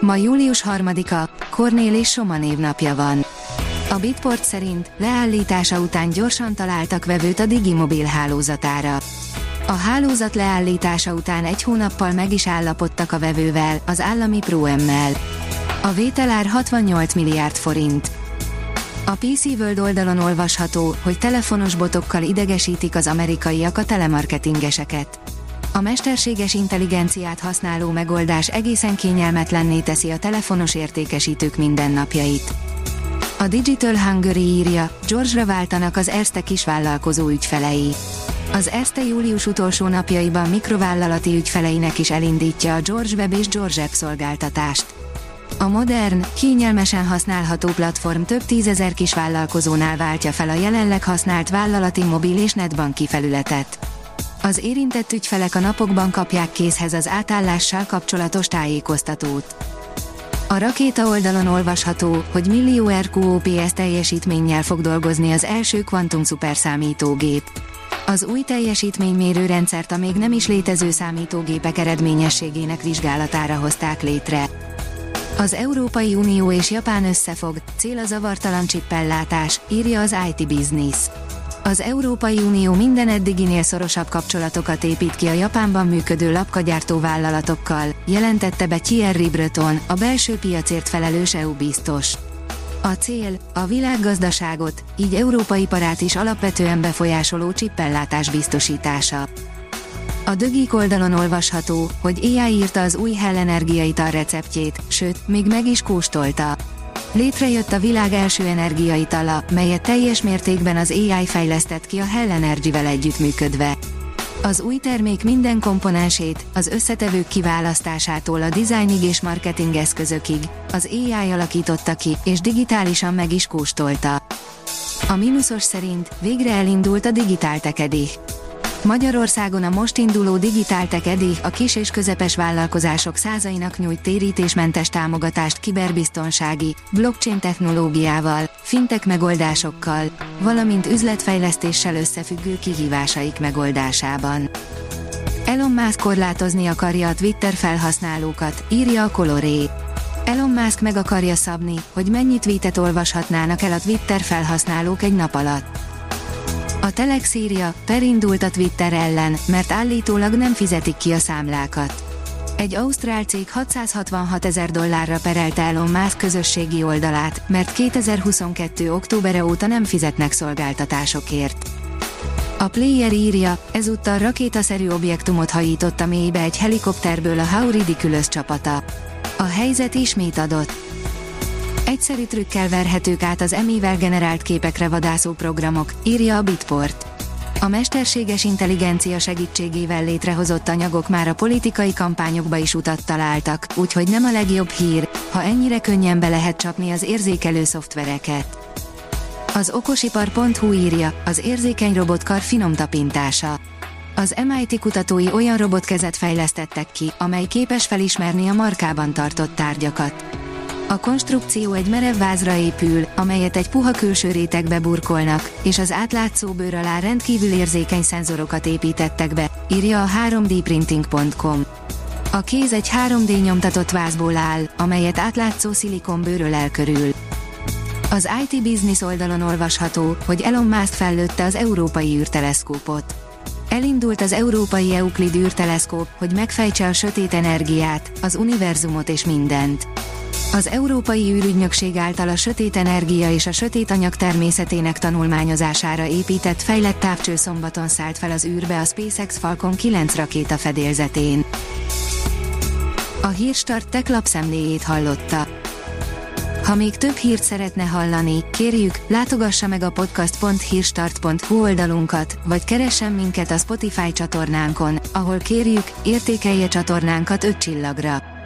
Ma július 3-a, Kornél és Soma névnapja van. A Bitport szerint leállítása után gyorsan találtak vevőt a Digimobil hálózatára. A hálózat leállítása után egy hónappal meg is állapodtak a vevővel, az állami ProM-mel. A vételár 68 milliárd forint. A PC World oldalon olvasható, hogy telefonos botokkal idegesítik az amerikaiak a telemarketingeseket. A mesterséges intelligenciát használó megoldás egészen kényelmetlenné teszi a telefonos értékesítők mindennapjait. A Digital Hungary írja, George-ra váltanak az Erste kisvállalkozó ügyfelei. Az Erste július utolsó napjaiban mikrovállalati ügyfeleinek is elindítja a George Web és George App szolgáltatást. A modern, kényelmesen használható platform több tízezer kisvállalkozónál váltja fel a jelenleg használt vállalati mobil és netbanki felületet. Az érintett ügyfelek a napokban kapják készhez az átállással kapcsolatos tájékoztatót. A rakéta oldalon olvasható, hogy millió RQOPS teljesítménnyel fog dolgozni az első kvantum szuperszámítógép. Az új teljesítménymérő rendszert a még nem is létező számítógépek eredményességének vizsgálatára hozták létre. Az Európai Unió és Japán összefog, cél a zavartalan csippellátás, írja az IT Business. Az Európai Unió minden eddiginél szorosabb kapcsolatokat épít ki a Japánban működő lapkagyártó vállalatokkal, jelentette be Thierry Breton, a belső piacért felelős EU biztos. A cél, a világgazdaságot, így európai parát is alapvetően befolyásoló csippellátás biztosítása. A dögik oldalon olvasható, hogy AI írta az új Hell energiaital receptjét, sőt, még meg is kóstolta. Létrejött a világ első energiaitala, melyet teljes mértékben az AI fejlesztett ki a Hell Energy-vel együttműködve. Az új termék minden komponensét, az összetevők kiválasztásától a designig és marketing eszközökig, az AI alakította ki, és digitálisan meg is kóstolta. A mínuszos szerint végre elindult a digitál tekedés. Magyarországon a most induló Digitál Tech EDI a kis és közepes vállalkozások százainak nyújt térítésmentes támogatást kiberbiztonsági, blockchain technológiával, fintech megoldásokkal, valamint üzletfejlesztéssel összefüggő kihívásaik megoldásában. Elon Musk korlátozni akarja a Twitter felhasználókat, írja a Coloré. Elon Musk meg akarja szabni, hogy mennyi tweetet olvashatnának el a Twitter felhasználók egy nap alatt. A Telex írja, perindult a Twitter ellen, mert állítólag nem fizetik ki a számlákat. Egy ausztrál cég 666 ezer dollárra perelte Elon Musk közösségi oldalát, mert 2022. októbere óta nem fizetnek szolgáltatásokért. A player írja, ezúttal rakétaszerű objektumot hajított a mélybe egy helikopterből a How Ridiculous csapata. A helyzet ismét adott. Egyszerű trükkel verhetők át az emivel generált képekre vadászó programok, írja a Bitport. A mesterséges intelligencia segítségével létrehozott anyagok már a politikai kampányokba is utat találtak, úgyhogy nem a legjobb hír, ha ennyire könnyen be lehet csapni az érzékelő szoftvereket. Az okosipar.hu írja, az érzékeny robotkar finom tapintása. Az MIT kutatói olyan robotkezet fejlesztettek ki, amely képes felismerni a markában tartott tárgyakat. A konstrukció egy merev vázra épül, amelyet egy puha külső rétegbe burkolnak, és az átlátszó bőr alá rendkívül érzékeny szenzorokat építettek be, írja a 3dprinting.com. A kéz egy 3D nyomtatott vázból áll, amelyet átlátszó szilikonbőről elkörül. Az IT Business oldalon olvasható, hogy Elon Musk fellőtte az Európai űrteleszkópot. Elindult az Európai Euclid űrteleszkóp, hogy megfejtse a sötét energiát, az univerzumot és mindent. Az Európai űrügynökség által a sötét energia és a sötét anyag természetének tanulmányozására épített fejlett távcső szombaton szállt fel az űrbe a SpaceX Falcon 9 rakéta fedélzetén. A Hírstart tech lapszemléjét hallotta. Ha még több hírt szeretne hallani, kérjük, látogassa meg a podcast.hírstart.hu oldalunkat, vagy keressen minket a Spotify csatornánkon, ahol kérjük, értékelje csatornánkat 5 csillagra.